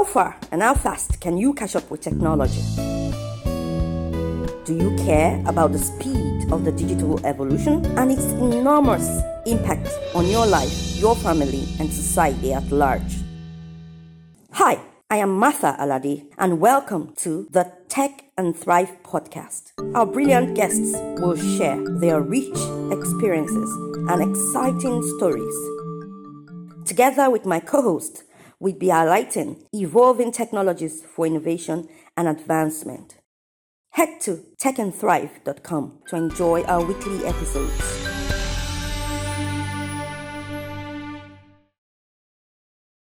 How far and how fast can you catch up with technology? Do you care about the speed of the digital evolution and its enormous impact on your life, your family, and society at large? Hi, I am Martha Alade, and welcome to the Tech and Thrive podcast. Our brilliant guests will share their rich experiences and exciting stories. Together with my co host, we'll be highlighting evolving technologies for innovation and advancement. Head to techandthrive.com to enjoy our weekly episodes.